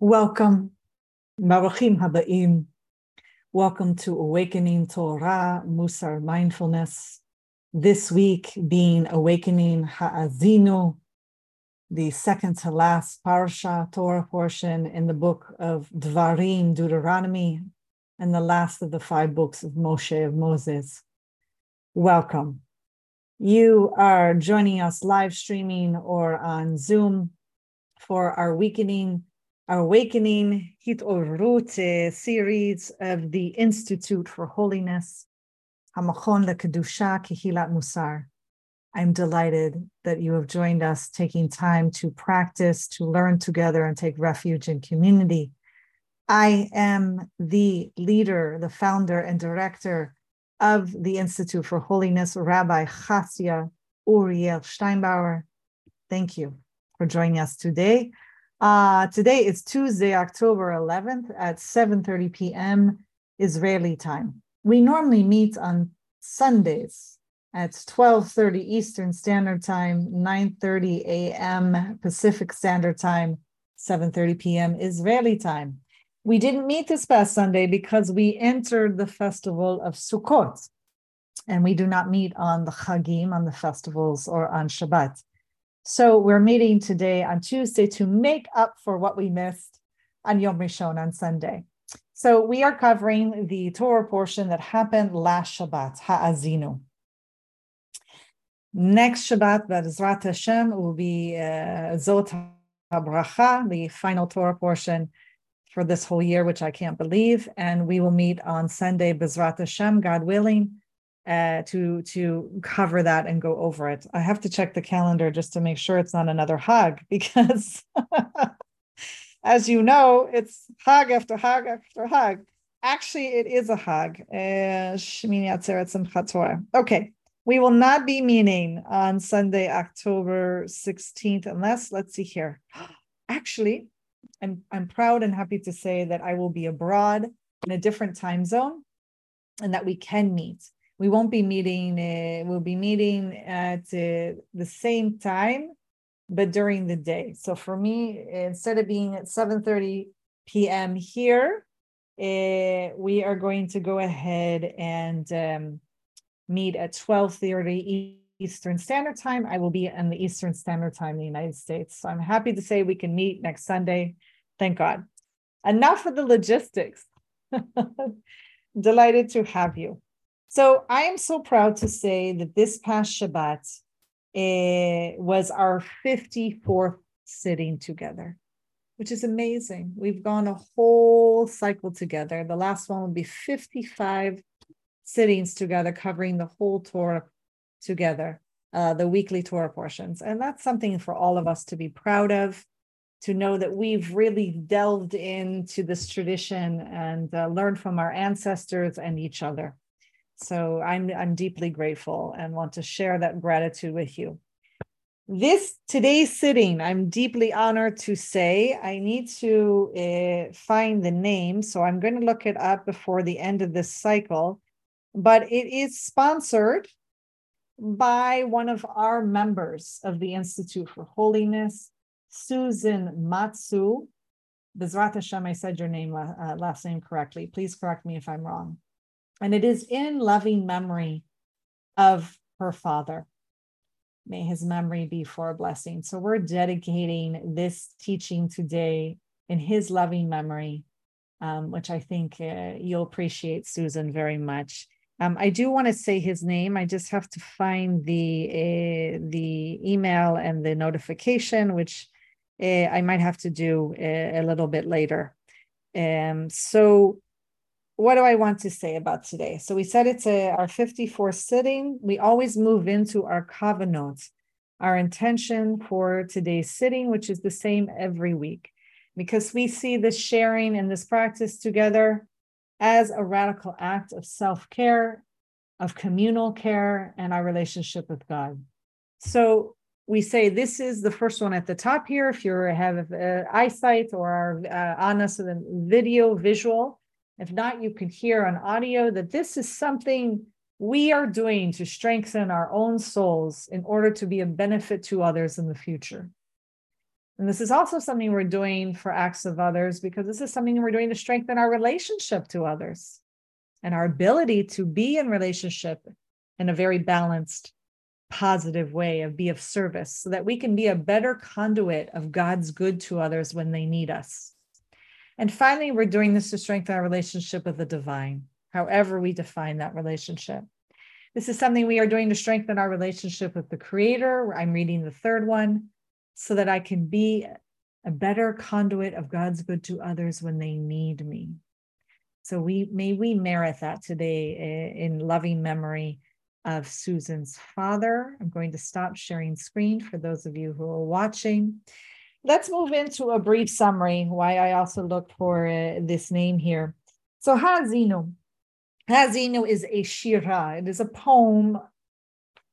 Welcome, Baruchim Habaim. Welcome to Awakening Torah, Mussar Mindfulness. This week being Awakening Ha'azinu, the second to last Parsha Torah portion in the book of Dvarim, Deuteronomy, and the last of the five books of Moshe of Moses. Welcome. You are joining us live streaming or on Zoom for our weakening Awakening Hit Hitorut uh, series of the Institute for Holiness, Hamachon LeKedusha Kehilat Mussar. I'm delighted that you have joined us, taking time to practice, to learn together, and take refuge in community. I am the leader, the founder, and director of the Institute for Holiness, Rabbi Chasya Uriel Steinbauer. Thank you for joining us today. Uh, today is Tuesday, October 11th at 7:30 p.m. Israeli time. We normally meet on Sundays at 12:30 Eastern Standard Time, 9:30 a.m. Pacific Standard Time, 7:30 p.m. Israeli time. We didn't meet this past Sunday because we entered the festival of Sukkot, and we do not meet on the Chagim, on the festivals, or on Shabbat. So we're meeting today on Tuesday to make up for what we missed on Yom Rishon on Sunday. So we are covering the Torah portion that happened last Shabbat, Ha'azinu. Next Shabbat, Bezrat Hashem, will be uh, Zot HaBracha, the final Torah portion for this whole year, which I can't believe. And we will meet on Sunday, Bezrat Hashem, God willing, uh, to to cover that and go over it. I have to check the calendar just to make sure it's not another chag because, as you know, it's chag after chag after chag. Actually, it is a chag. Uh, okay, we will not be meeting on Sunday, October 16th, unless let's see here. Actually, I'm I'm proud and happy to say that I will be abroad in a different time zone and that we can meet we won't be meeting, uh, we'll be meeting at uh, the same time, but during the day. So for me, instead of being at 7.30 p.m. here, uh, we are going to go ahead and um, meet at 12.30 Eastern Standard Time. I will be on the Eastern Standard Time in the United States. So I'm happy to say we can meet next Sunday. Thank God. Enough of the logistics. Delighted to have you. So I am so proud to say that this past Shabbat was our 54th sitting together, which is amazing. We've gone a whole cycle together. The last one will be 55 sittings together, covering the whole Torah together, uh, the weekly Torah portions. And that's something for all of us to be proud of, to know that we've really delved into this tradition and uh, learned from our ancestors and each other. So I'm I'm deeply grateful and want to share that gratitude with you. This today's sitting, I'm deeply honored to say I need to uh, find the name, so I'm going to look it up before the end of this cycle. But it is sponsored by one of our members of the Institute for Holiness, Susan Matsu. Bezrat Hashem, I said your name uh, last name correctly. Please correct me if I'm wrong. And it is in loving memory of her father. May his memory be for a blessing. So we're dedicating this teaching today in his loving memory, um, which I think uh, you'll appreciate, Susan, very much. Um, I do want to say his name. I just have to find the uh, the email and the notification, which uh, I might have to do a, uh, a little bit later. Um, so what do I want to say about today? So we said it's a, our 54th sitting. We always move into our kavanot, our intention for today's sitting, which is the same every week, because we see this sharing and this practice together as a radical act of self care, of communal care, and our relationship with God. So we say this is the first one at the top here. If you have uh, eyesight or are uh, on us with a video visual, if not, you can hear on audio that this is something we are doing to strengthen our own souls in order to be a benefit to others in the future. And this is also something we're doing for acts of others because this is something we're doing to strengthen our relationship to others and our ability to be in relationship in a very balanced, positive way of be of service so that we can be a better conduit of God's good to others when they need us. And finally, we're doing this to strengthen our relationship with the divine, however we define that relationship. This is something we are doing to strengthen our relationship with the creator. I'm reading the third one so that I can be a better conduit of God's good to others when they need me. So we may we merit that today eh, in loving memory of Susan's father. I'm going to stop sharing screen for those of you who are watching. Let's move into a brief summary why I also looked for uh, this name here. So Ha'azinu. Ha'azinu is a shira. It is a poem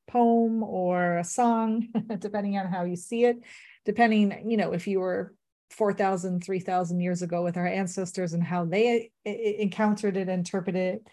poem or a song, depending on how you see it, depending, you know, if you were 4,000, 3,000 years ago with our ancestors and how they encountered it, interpreted it.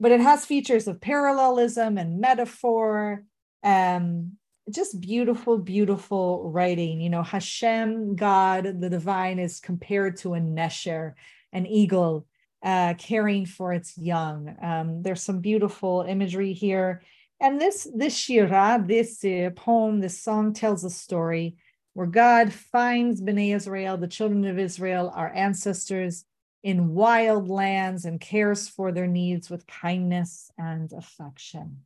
But it has features of parallelism and metaphor, um, just beautiful, beautiful writing. You know, Hashem, God, the divine, is compared to a nesher, an eagle, uh, caring for its young. Um, there's some beautiful imagery here. And this this shira, this uh, poem, this song tells a story where God finds Bnei Israel, the children of Israel, our ancestors, in wild lands and cares for their needs with kindness and affection.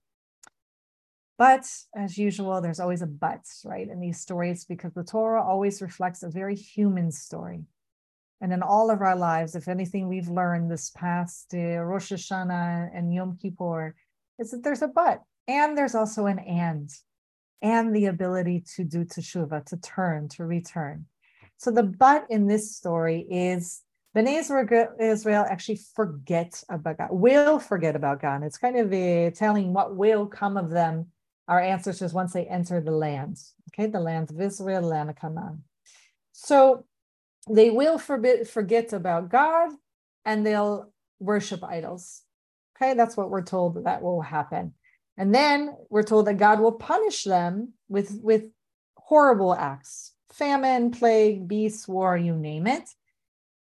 But as usual, there's always a but, right, in these stories, because the Torah always reflects a very human story. And in all of our lives, if anything we've learned this past uh, Rosh Hashanah and Yom Kippur, is that there's a but. And there's also an and, and the ability to do teshuvah, to turn, to return. So the but in this story is Bnei Israel actually forget about God, will forget about God. It's kind of a telling what will come of them, our ancestors, once they enter the land, okay, the land of Israel, the land of Canaan. So they will forbid, forget about God and they'll worship idols. Okay, that's what we're told that will happen. And then we're told that God will punish them with, with horrible acts famine, plague, beasts, war, you name it.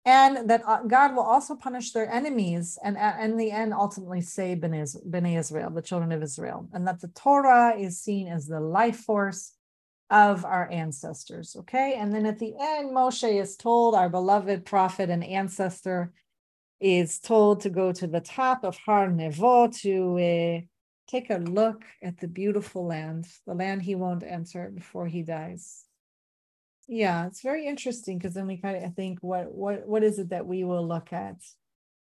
And that uh, God will also punish their enemies and uh, in the end ultimately save Bnei Israel, the children of Israel. And that the Torah is seen as the life force of our ancestors. Okay. And then at the end, Moshe is told, our beloved prophet and ancestor, is told to go to the top of Har Nevo to uh, take a look at the beautiful land, the land he won't enter before he dies. Yeah, it's very interesting because then we kind of think what what what is it that we will look at?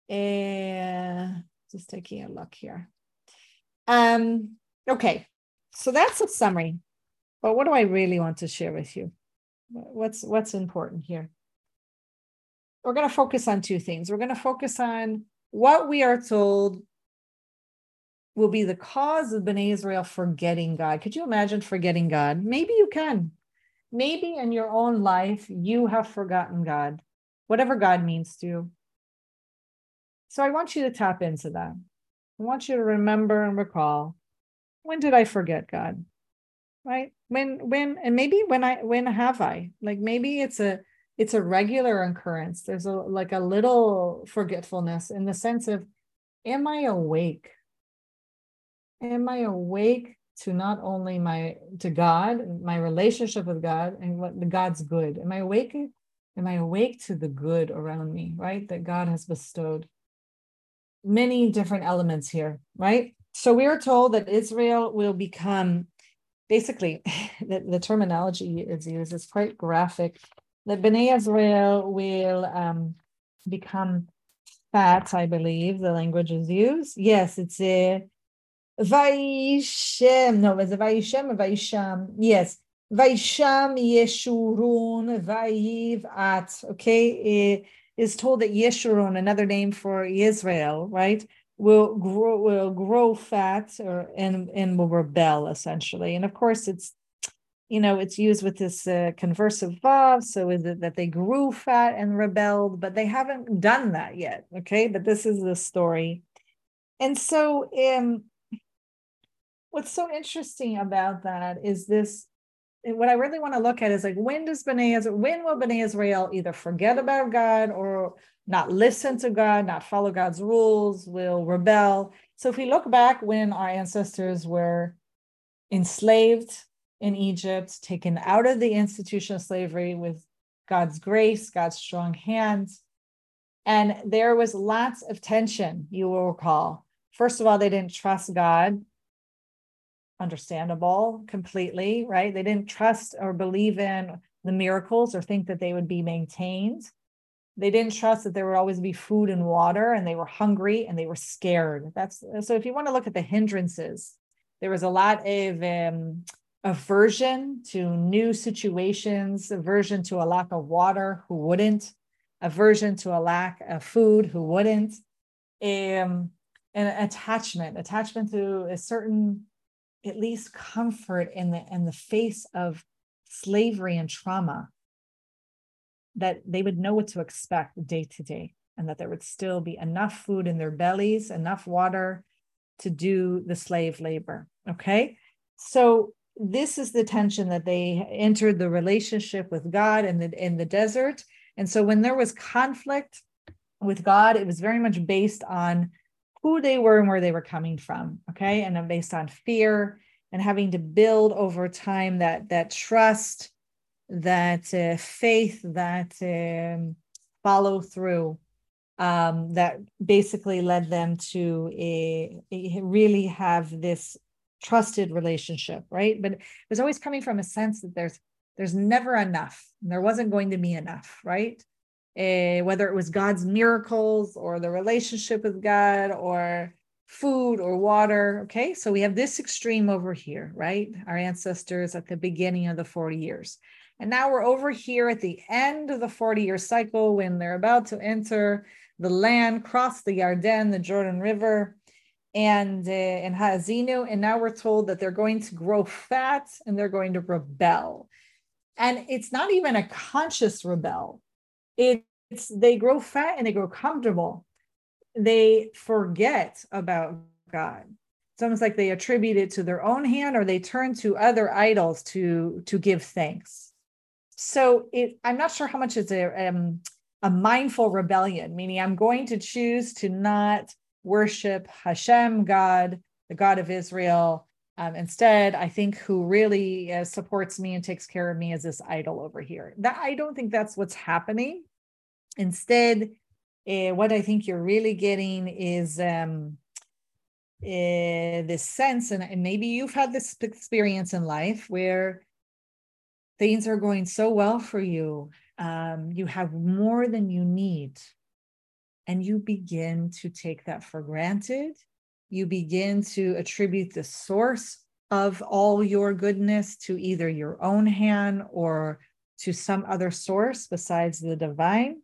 And just taking a look here. Um, okay, so that's a summary. But what do I really want to share with you? What's what's important here? We're going to focus on two things. We're going to focus on what we are told will be the cause of Bnei Israel forgetting God. Could you imagine forgetting God? Maybe you can. Maybe in your own life, you have forgotten God, whatever God means to you. So I want you to tap into that. I want you to remember and recall when did I forget God? Right? When, when, and maybe when I, when have I? Like maybe it's a, it's a regular occurrence. There's a like a little forgetfulness in the sense of, am I awake? am I awake to not only my to God, my relationship with God, and what the God's good? Am I awake? Am I awake to the good around me, right? That God has bestowed. Many different elements here, right? So we are told that Israel will become basically the, the terminology is used is quite graphic. That Bnei Israel will um, become fat, I believe the language is used. Yes, it's a Vaishem, no, it's Vaishem, Vaisham, yes. Vaisham Yeshurun Vayiv At, okay, it is told that Yeshurun, another name for Israel, right, will grow will grow fat or and and will rebel essentially. And of course, it's you know it's used with this uh, conversive vav, so is it that they grew fat and rebelled, but they haven't done that yet, okay? But this is the story, and so um what's so interesting about that is this what I really want to look at is like when does B'nai Israel, when will B'nai Israel either forget about God or not listen to God, not follow God's rules, will rebel. So if we look back when our ancestors were enslaved in Egypt, taken out of the institution of slavery with God's grace, God's strong hands, and there was lots of tension, you will recall. First of all, they didn't trust God. Understandable completely, right? They didn't trust or believe in the miracles or think that they would be maintained. They didn't trust that there would always be food and water, and they were hungry and they were scared. That's so. If you want to look at the hindrances, there was a lot of um, aversion to new situations, aversion to a lack of water, who wouldn't, aversion to a lack of food, who wouldn't, um, and attachment, attachment to a certain, at least comfort in the in the face of slavery and trauma that they would know what to expect day to day and that there would still be enough food in their bellies, enough water to do the slave labor. Okay. So this is the tension that they entered the relationship with God in the in the desert. And so when there was conflict with God, it was very much based on who they were and where they were coming from. Okay. And then based on fear and having to build over time that that trust that uh, faith, that um, follow through, um, that basically led them to a, a really have this trusted relationship, right? But it was always coming from a sense that there's there's never enough. and There wasn't going to be enough, right? Uh, whether it was God's miracles or the relationship with God or food or water. Okay, so we have this extreme over here, right? Our ancestors at the beginning of the 40 years. And now we're over here at the end of the 40 year cycle when they're about to enter the land, cross the Yarden, the Jordan River, and uh, Ha'azinu. And now we're told that they're going to grow fat and they're going to rebel. And it's not even a conscious rebel. It's they grow fat and they grow comfortable. They forget about God. It's almost like they attribute it to their own hand or they turn to other idols to to give thanks so it, I'm not sure how much it's a um, a mindful rebellion, meaning I'm going to choose to not worship Hashem, God, the God of Israel. Um, instead, I think who really uh, supports me and takes care of me is this idol over here. That I don't think that's what's happening. Instead, uh, what I think you're really getting is um, uh, this sense, and, maybe you've had this experience in life where things are going so well for you. Um, you have more than you need. And you begin to take that for granted. You begin to attribute the source of all your goodness to either your own hand or to some other source besides the divine.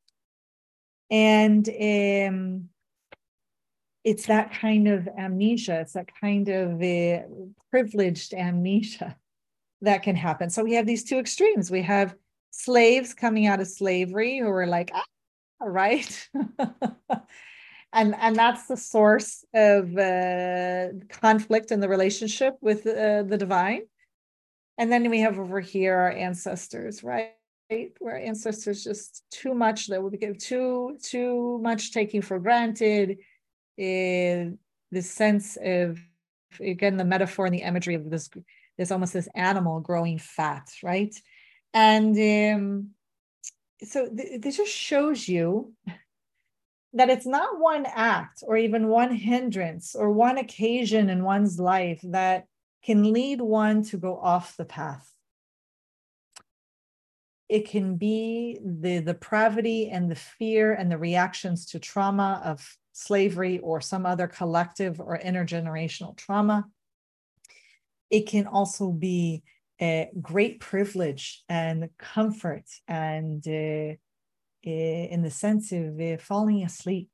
And um, it's that kind of amnesia, it's that kind of uh, privileged amnesia that can happen. So we have these two extremes. We have slaves coming out of slavery who are like, ah, right. and and that's the source of uh, conflict in the relationship with uh, the divine. And then we have over here our ancestors, right? Where ancestors just too much that we give too too much taking for granted. Uh, this sense of again the metaphor and the imagery of this there's almost this animal growing fat, right? And um, so th- this just shows you that it's not one act or even one hindrance or one occasion in one's life that can lead one to go off the path. It can be the depravity and the fear and the reactions to trauma of slavery or some other collective or intergenerational trauma it can also be a great privilege and comfort and uh, in the sense of uh, falling asleep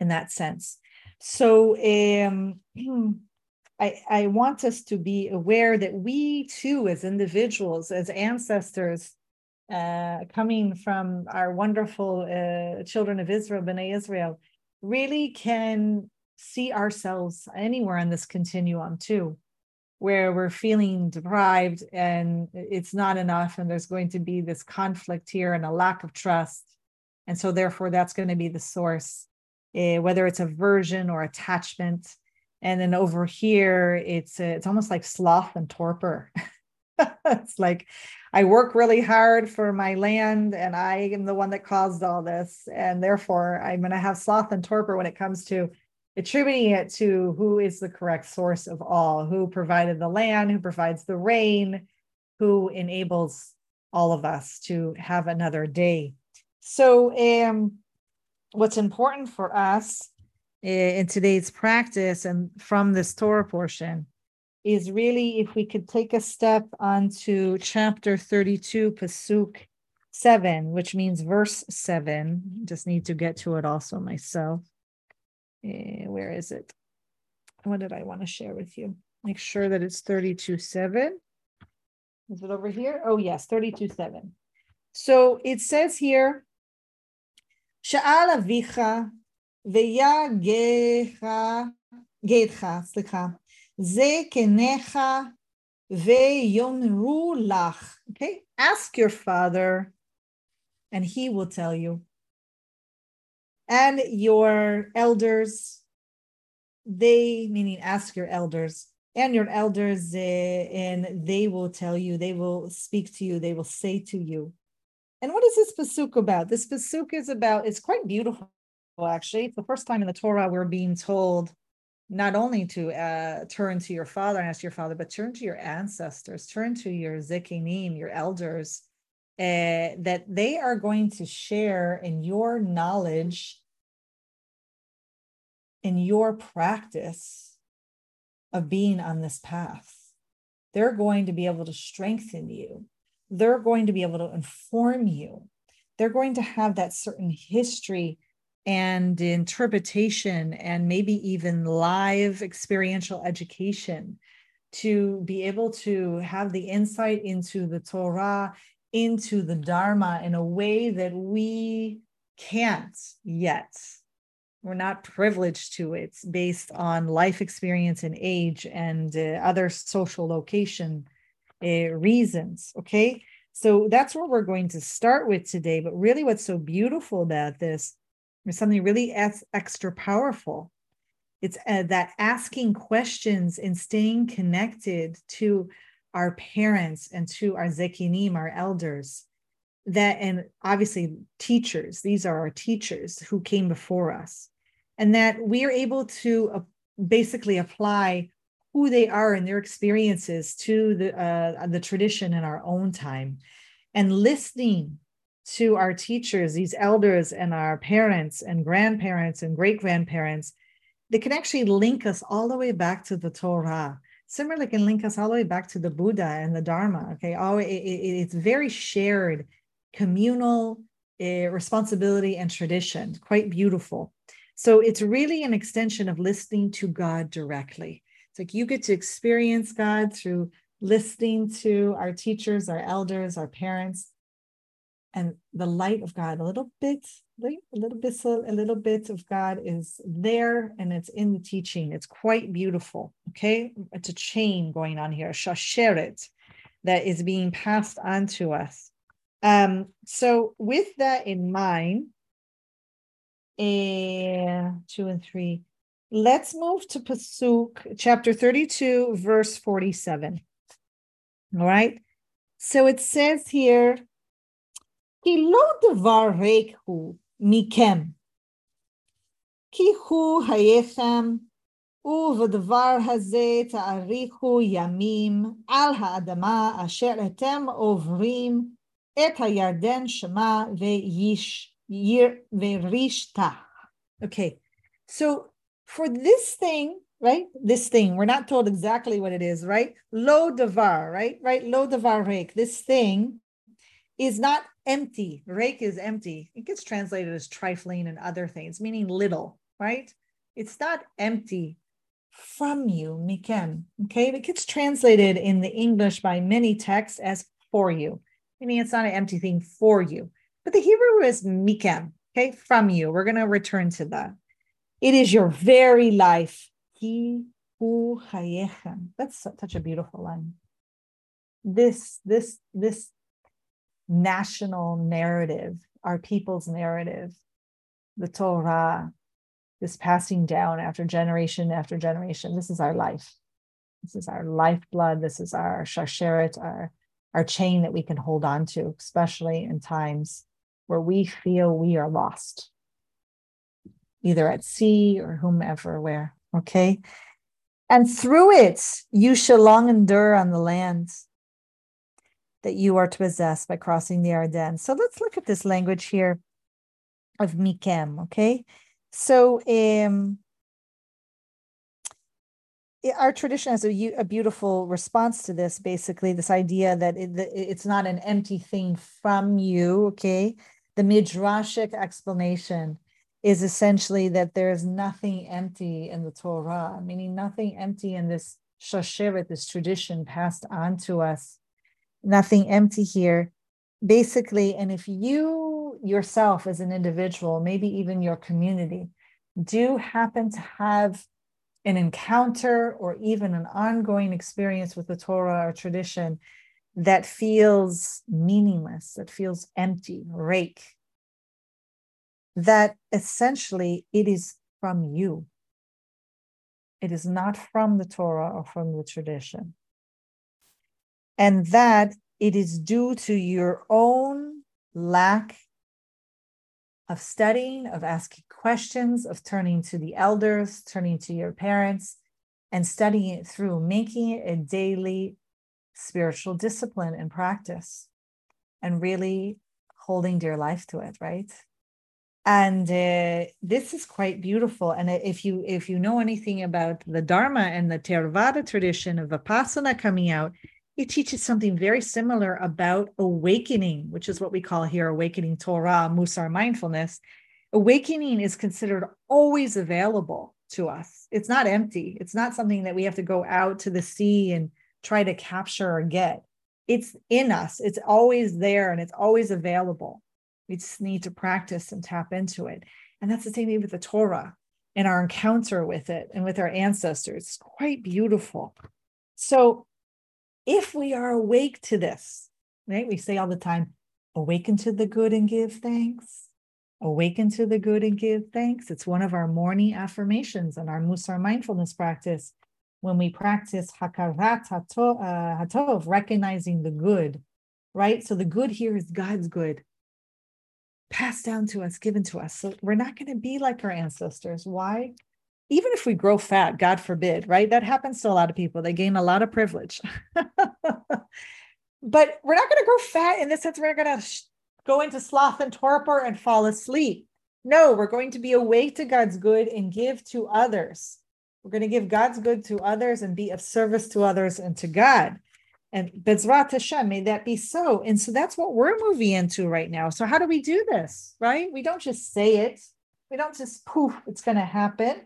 in that sense so um, I, I want us to be aware that we too as individuals as ancestors uh, coming from our wonderful uh, children of israel b'nai israel really can see ourselves anywhere on this continuum too. Where we're feeling deprived and it's not enough and there's going to be this conflict here and a lack of trust. And so therefore that's going to be the source uh, whether it's aversion or attachment. And then over here it's uh, it's almost like sloth and torpor. It's like i work really hard for my land and i am the one that caused all this. And therefore i'm going to have sloth and torpor when it comes to attributing it to who is the correct source of all, who provided the land, who provides the rain, who enables all of us to have another day. So, um, what's important for us in today's practice and from this Torah portion is really if we could take a step onto chapter 32, Pasuk 7, which means verse 7. Just need to get to it also myself uh, where is it? What did I want to share with you? Make sure that it's 32.7. Is it over here? Oh, yes, 32.7. So it says here, Sha'al avicha ve'ya gedcha, slicha, ze kenecha veyomru lach. Okay, ask your father and he will tell you and your elders they meaning ask your elders and your elders uh, and they will tell you they will speak to you they will say to you. And what is this pasuk about? This pasuk is about it's quite beautiful actually. It's the first time in the torah we're being told not only to uh, turn to your father and ask your father but turn to your ancestors turn to your zekinim your elders uh, that they are going to share in your knowledge, in your practice of being on this path. They're going to be able to strengthen you. They're going to be able to inform you. They're going to have that certain history and interpretation and maybe even live experiential education to be able to have the insight into the Torah into the Dharma in a way that we can't yet. We're not privileged to it based on life experience and age and uh, other social location uh, reasons. Okay. So that's what we're going to start with today. But really, what's so beautiful about this is something really extra powerful. It's uh, that asking questions and staying connected to our parents and to our zekinim, our elders, that and obviously teachers, these are our teachers who came before us, and that we are able to uh, basically apply who they are and their experiences to the uh, the tradition in our own time, and listening to our teachers, these elders and our parents and grandparents and great grandparents, they can actually link us all the way back to the Torah similarly can link us all the way back to the Buddha and the Dharma. Okay, oh, it, it, it's very shared, communal uh, responsibility and tradition. Quite beautiful. So it's really an extension of listening to God directly. It's like you get to experience God through listening to our teachers, our elders, our parents, and the light of God. A little bit a little bit a little bit of god is there and it's in the teaching. It's quite beautiful okay? It's a chain going on here sharsheret that is being passed on to us. Um so with that in mind uh, two and three let's move to pasuk chapter 32 verse 47 all right? So it says here כי לא דבר ריק הוא מכם. כי הוא הייכם, ובדבר הזה תאריכו ימים על האדמה אשר אתם עוברים את הירדן שמה ויש, ורישתה. Okay, so for this thing, right? This thing, we're not told exactly what it is, right? Lo davar, right? Right? Lo davar rake. This thing is not empty. Rek is empty. It gets translated as trifling and other things, meaning little, right? It's not empty from you, mikem. Okay, it gets translated in the English by many texts as for you, meaning it's not an empty thing for you. But the Hebrew is mikem, okay, from you. We're going to return to that. It is your very life. He Hu. That's such a beautiful line. This, this, this national narrative, our people's narrative, the Torah, this passing down after generation after generation. This is our life. This is our lifeblood. This is our sharsheret, our, our chain that we can hold on to, especially in times where we feel we are lost, either at sea or whomever, where. Okay. And through it, you shall long endure on the land that you are to possess by crossing the Yarden. So let's look at this language here of Mikem, okay? So um, our tradition has a, a beautiful response to this, basically, this idea that it, it's not an empty thing from you, okay? The Midrashic explanation is essentially that there's nothing empty in the Torah, meaning nothing empty in this sharsheret, this tradition passed on to us nothing empty here. Basically, and if you yourself as an individual, maybe even your community, do happen to have an encounter or even an ongoing experience with the Torah or tradition that feels meaningless, that feels empty, rek, that essentially it is from you. It is not from the Torah or from the tradition and that it is due to your own lack of studying, of asking questions, of turning to the elders, turning to your parents, and studying it through, making it a daily spiritual discipline and practice, and really holding dear life to it, right? And uh, this is quite beautiful. And if you if you know anything about the Dharma and the Theravada tradition of Vipassana coming out, it teaches something very similar about awakening, which is what we call here awakening Torah, Mussar mindfulness. Awakening is considered always available to us. It's not empty. It's not something that we have to go out to the sea and try to capture or get. It's in us. It's always there and it's always available. We just need to practice and tap into it. And that's the same thing with the Torah and our encounter with it and with our ancestors. It's quite beautiful. So if we are awake to this, right? We say all the time, awaken to the good and give thanks. Awaken to the good and give thanks. It's one of our morning affirmations and our Mussar mindfulness practice. When we practice Hakarat Hatov, uh, hatov, recognizing the good, right? So the good here is God's good, passed down to us, given to us. So we're not going to be like our ancestors. Why? Even if we grow fat, God forbid, right? That happens to a lot of people. They gain a lot of privilege. but we're not going to grow fat in the sense we're going to go into sloth and torpor and fall asleep. No, we're going to be awake to God's good and give to others. We're going to give God's good to others and be of service to others and to God. And Bezrat Hashem, may that be so. And so that's what we're moving into right now. So, how do we do this, right? We don't just say it, we don't just poof, it's going to happen.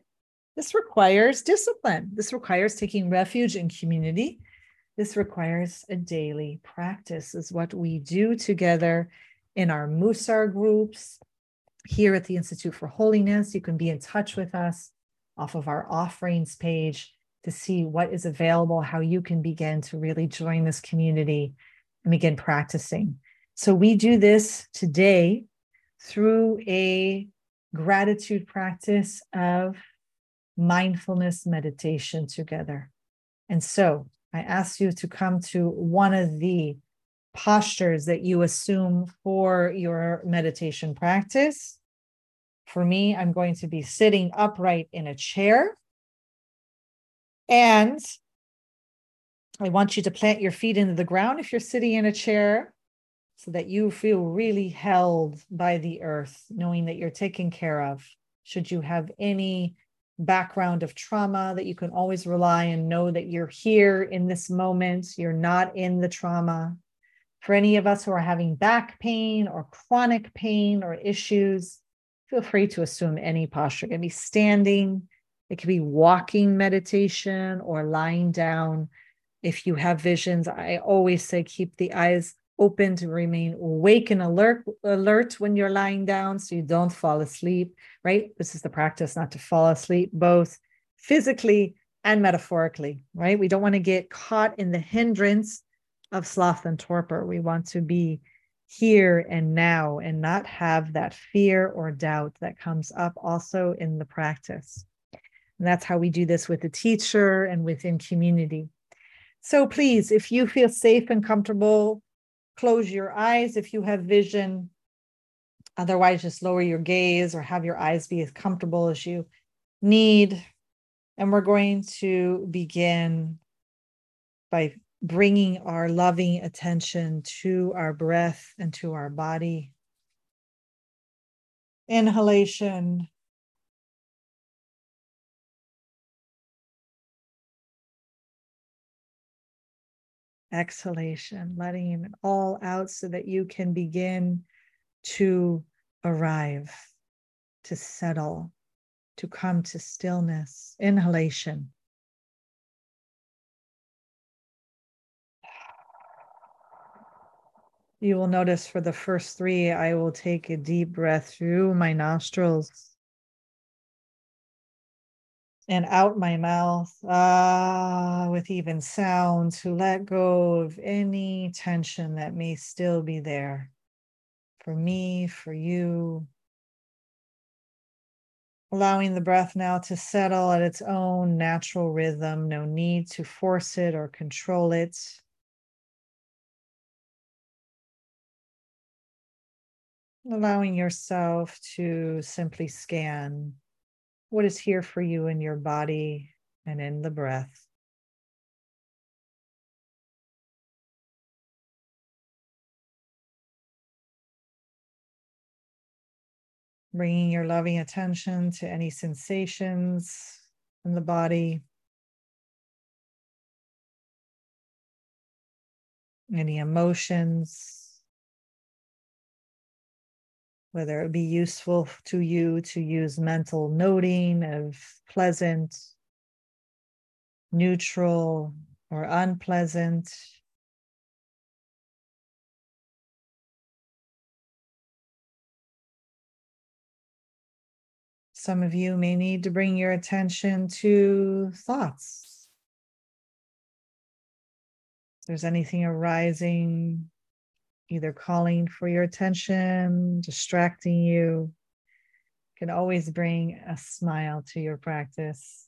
This requires discipline. This requires taking refuge in community. This requires a daily practice, is what we do together in our Mussar groups here at the Institute for Holiness. You can be in touch with us off of our offerings page to see what is available, how you can begin to really join this community and begin practicing. So, we do this today through a gratitude practice of mindfulness meditation together. And so I ask you to come to one of the postures that you assume for your meditation practice. For me, I'm going to be sitting upright in a chair. And I want you to plant your feet into the ground if you're sitting in a chair so that you feel really held by the earth, knowing that you're taken care of. Should you have any background of trauma that you can always rely and know that you're here in this moment, you're not in the trauma. For any of us who are having back pain or chronic pain or issues, feel free to assume any posture. It can be standing, it can be walking meditation or lying down. If you have visions, I always say keep the eyes open to remain awake and alert alert when you're lying down so you don't fall asleep right this is the practice not to fall asleep both physically and metaphorically, right? We don't want to get caught in the hindrance of sloth and torpor. We want to be here and now and not have that fear or doubt that comes up also in the practice. And that's how we do this with the teacher and within community. So please, if you feel safe and comfortable, close your eyes if you have vision. Otherwise, just lower your gaze or have your eyes be as comfortable as you need. And we're going to begin by bringing our loving attention to our breath and to our body. Inhalation. Exhalation, letting it all out so that you can begin to arrive, to settle, to come to stillness. Inhalation. You will notice for the first three, I will take a deep breath through my nostrils and out my mouth ah, with even sound to let go of any tension that may still be there for me, for you. Allowing the breath now to settle at its own natural rhythm, no need to force it or control it. allowing yourself to simply scan what is here for you in your body and in the breath. Bringing your loving attention to any sensations in the body, any emotions whether it be useful to you to use mental noting of pleasant, neutral, or unpleasant. Some of you may need to bring your attention to thoughts. If there's anything arising either calling for your attention, distracting you, can always bring a smile to your practice,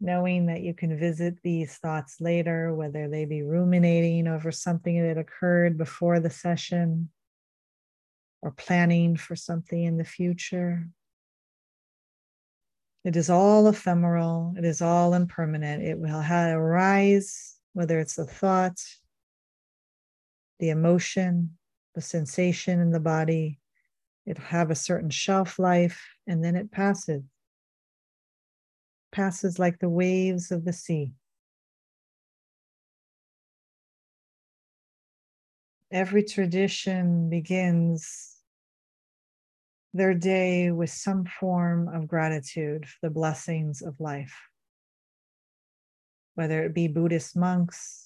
knowing that you can visit these thoughts later, whether they be ruminating over something that occurred before the session or planning for something in the future. It is all ephemeral, it is all impermanent. It will arise, whether it's a thought, the emotion, the sensation in the body. It'll have a certain shelf life and then it passes. Passes like the waves of the sea. Every tradition begins their day with some form of gratitude for the blessings of life, whether it be Buddhist monks,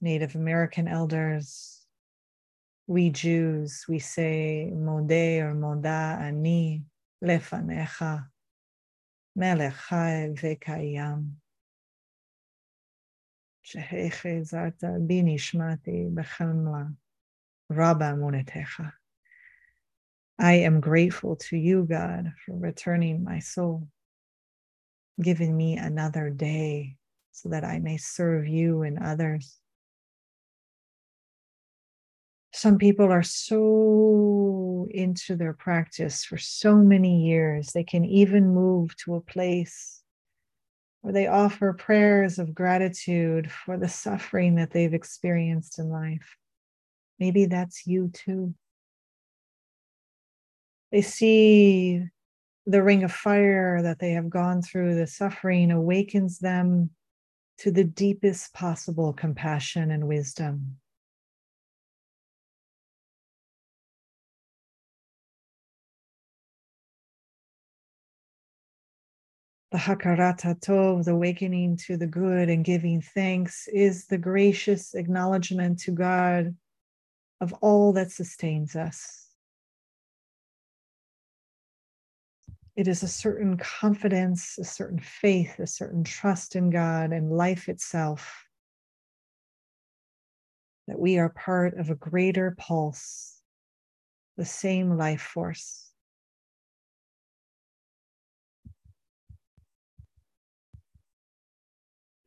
Native American elders, we Jews, we say Modeh or Moda Ani Lefanecha Melech Chai Vekayam. שהחזרת בי נשמתי בחמלה רבה אמונתך. I am grateful to you, God, for returning my soul, giving me another day so that I may serve you and others. Some people are so into their practice for so many years, they can even move to a place where they offer prayers of gratitude for the suffering that they've experienced in life. Maybe that's you too. They see the ring of fire that they have gone through, the suffering awakens them to the deepest possible compassion and wisdom. The Hakarat Hatov, the awakening to the good and giving thanks, is the gracious acknowledgement to God of all that sustains us. It is a certain confidence, a certain faith, a certain trust in God and life itself that we are part of a greater pulse, the same life force.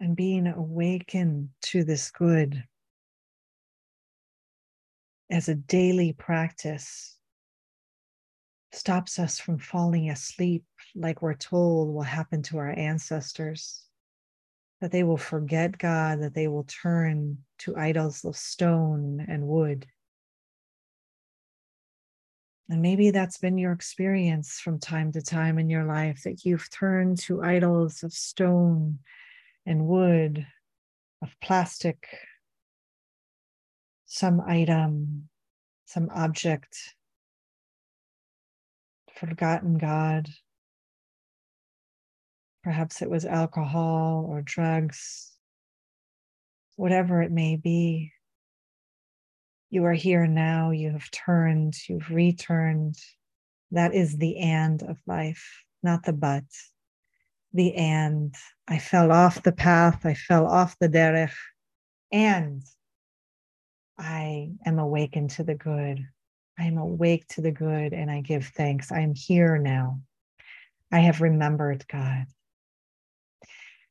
And being awakened to this good as a daily practice stops us from falling asleep, like we're told will happen to our ancestors that they will forget God, that they will turn to idols of stone and wood. And maybe that's been your experience from time to time in your life that you've turned to idols of stone and wood, of plastic, some item, some object, forgotten God, Perhaps it was alcohol or drugs, whatever it may be. You are here now, you have turned, you've returned. That is the and of life, not the but. The end. I fell off the path, I fell off the derech, and I am awakened to the good. I am awake to the good and I give thanks. I am here now. I have remembered God.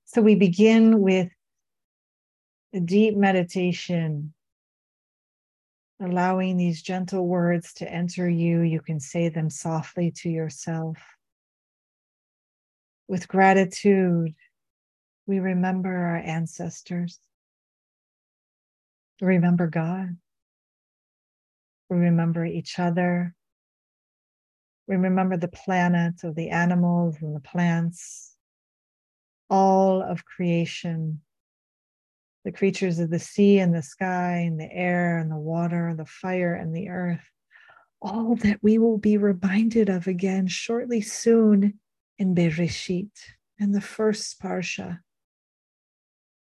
So we begin with a deep meditation, allowing these gentle words to enter you. You can say them softly to yourself. With gratitude, we remember our ancestors. We remember God. We remember each other. We remember the planet of the animals and the plants all of creation the creatures of the sea and the sky and the air and the water, and the fire and the earth, all that we will be reminded of again shortly soon in Bereshit, in the first parsha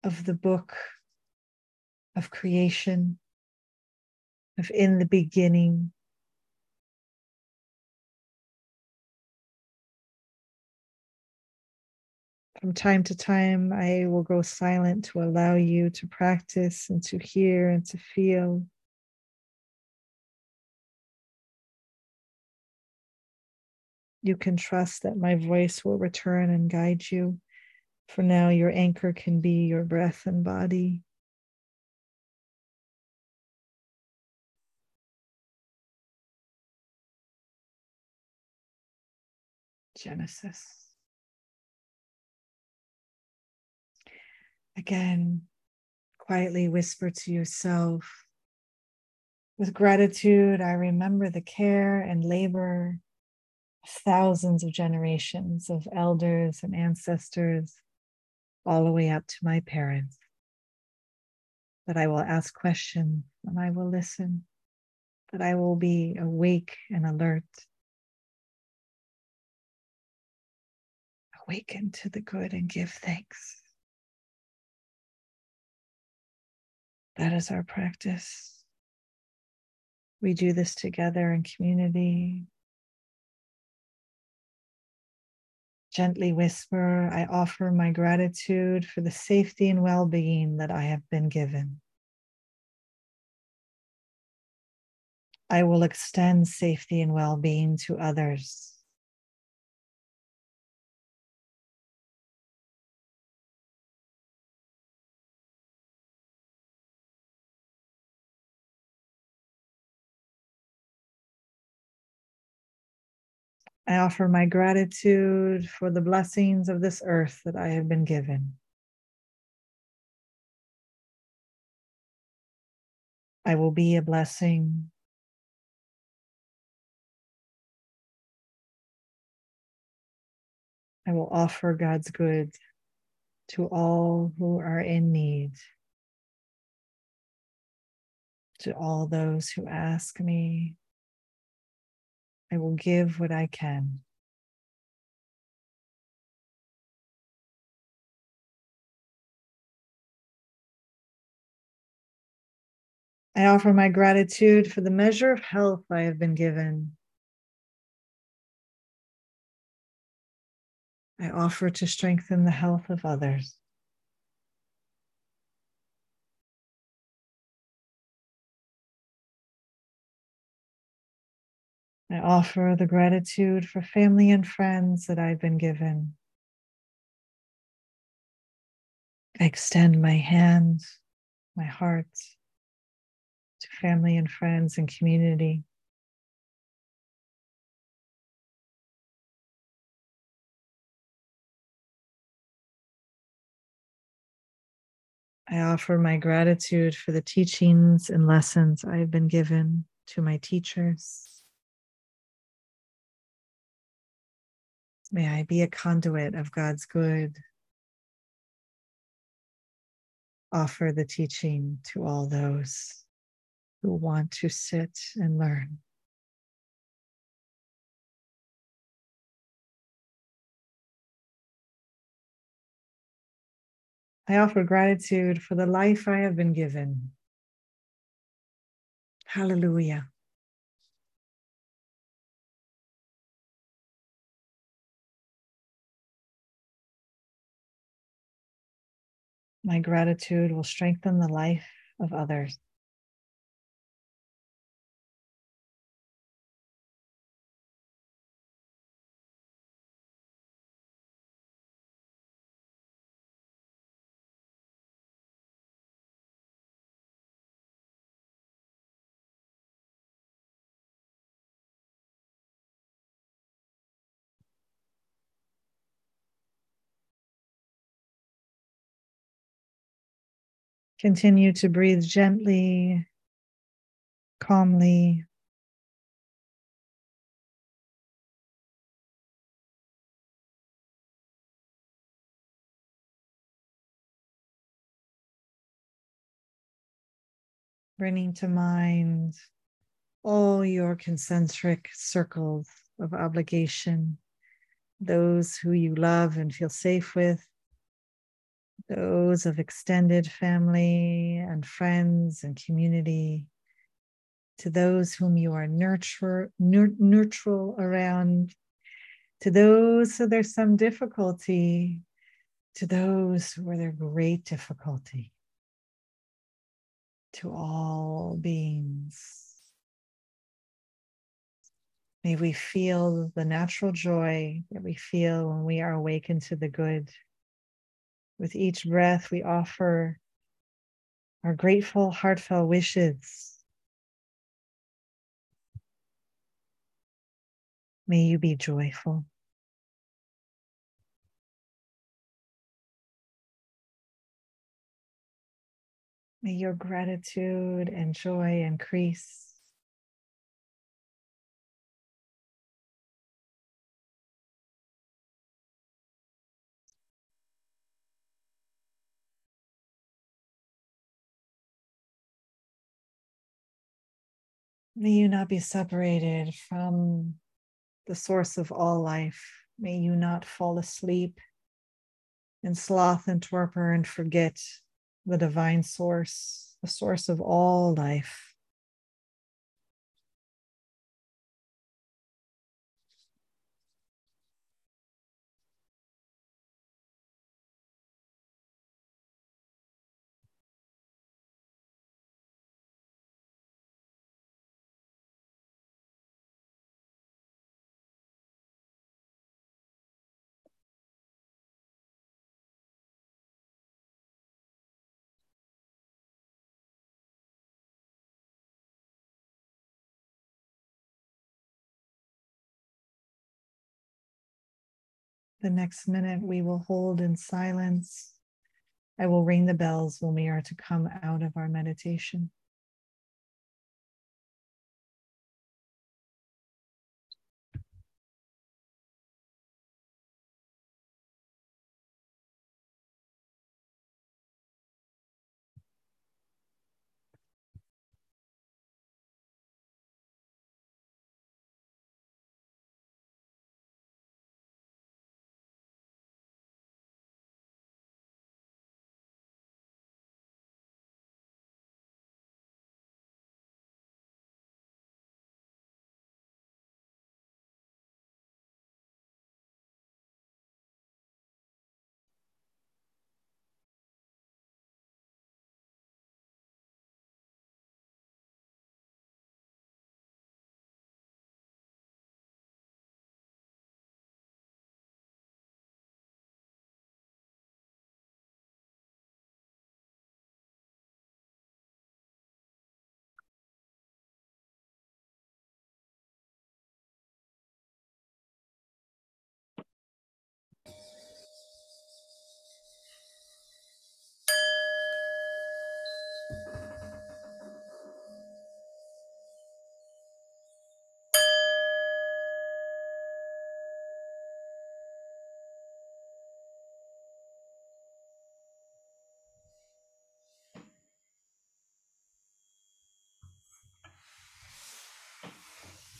of the book of creation, of in the beginning, From time to time, I will go silent to allow you to practice and to hear and to feel. You can trust that my voice will return and guide you. For now, your anchor can be your breath and body. Genesis. Again, quietly whisper to yourself with gratitude, I remember the care and labor thousands of generations of elders and ancestors, all the way up to my parents. That I will ask questions and I will listen, that I will be awake and alert. Awaken to the good and give thanks. That is our practice. We do this together in community. Gently whisper, I offer my gratitude for the safety and well being that I have been given. I will extend safety and well being to others. I offer my gratitude for the blessings of this earth that I have been given. I will be a blessing. I will offer God's good to all who are in need, to all those who ask me, I will give what I can. I offer my gratitude for the measure of health I have been given. I offer to strengthen the health of others. I offer the gratitude for family and friends that I've been given. I extend my hand, my heart to family and friends and community. I offer my gratitude for the teachings and lessons I have been given to my teachers. May I be a conduit of God's good. Offer the teaching to all those who want to sit and learn. I offer gratitude for the life I have been given. Hallelujah. My gratitude will strengthen the life of others. Continue to breathe gently, calmly. Bringing to mind all your concentric circles of obligation, those who you love and feel safe with, those of extended family and friends and community, to those whom you are nurture, nur- neutral around, to those who there's some difficulty, to those where there's great difficulty, to all beings. May we feel the natural joy that we feel when we are awakened to the good. With each breath, we offer our grateful, heartfelt wishes. May you be joyful. May your gratitude and joy increase. May you not be separated from the source of all life. May you not fall asleep in sloth and torpor and forget the divine source, the source of all life. The next minute we will hold in silence. I will ring the bells when we are to come out of our meditation.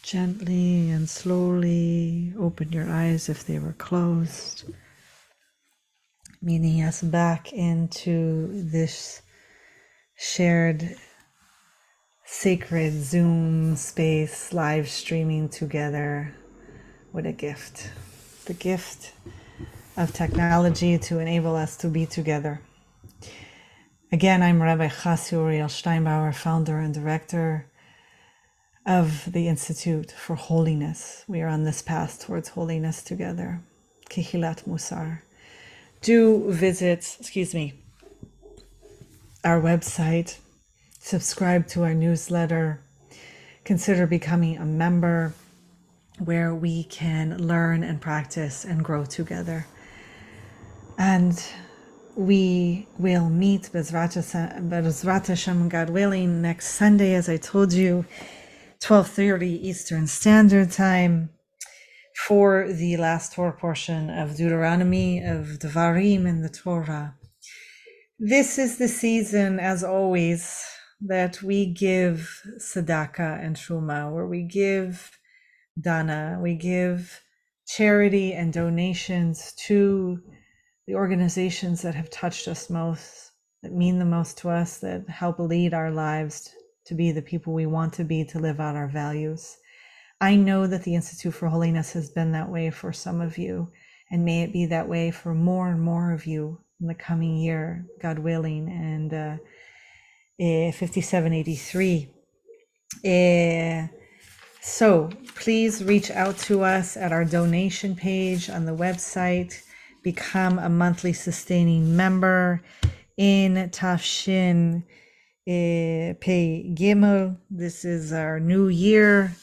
Gently and slowly open your eyes if they were closed, meaning us back into this shared sacred Zoom space, live streaming together. What a gift! The gift of technology to enable us to be together. Again, I'm Rabbi Chasya Uriel Steinbauer, founder and director of the Institute for Holiness. We are on this path towards holiness together. Kehilat Mussar. Do visit, excuse me, our website, subscribe to our newsletter, consider becoming a member where we can learn and practice and grow together. And we will meet Bezrat Hashem, God willing, next Sunday, as I told you, 12:30 Eastern Standard Time for the last Torah portion of Deuteronomy of Devarim in the Torah. This is the season, as always, that we give tzedakah and truma, where we give dana, we give charity and donations to the organizations that have touched us most, that mean the most to us, that help lead our lives to be the people we want to be, to live out our values. I know that the Institute for Holiness has been that way for some of you, and may it be that way for more and more of you in the coming year, God willing. And uh, eh, 5783. Eh, so please reach out to us at our donation page on the website. Become a monthly sustaining member in Tav Shin uh, Pei Gimel. This is our new year.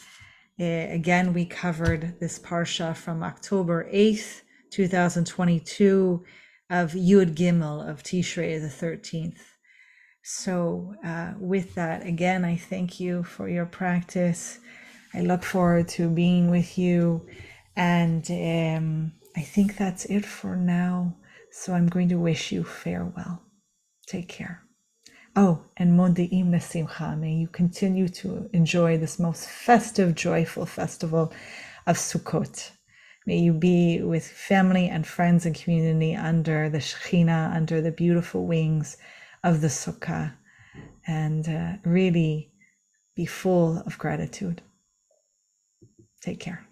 Uh, again, we covered this parsha from October 8th, 2022, of Yud Gimel of Tishrei, the 13th. So, uh, with that, again, I thank you for your practice. I look forward to being with you. And um, I think that's it for now. So, I'm going to wish you farewell. Take care. Oh, and Moadim L'simcha, may you continue to enjoy this most festive, joyful festival of Sukkot. May you be with family and friends and community under the Shekhinah, under the beautiful wings of the Sukkah, and uh, really be full of gratitude. Take care.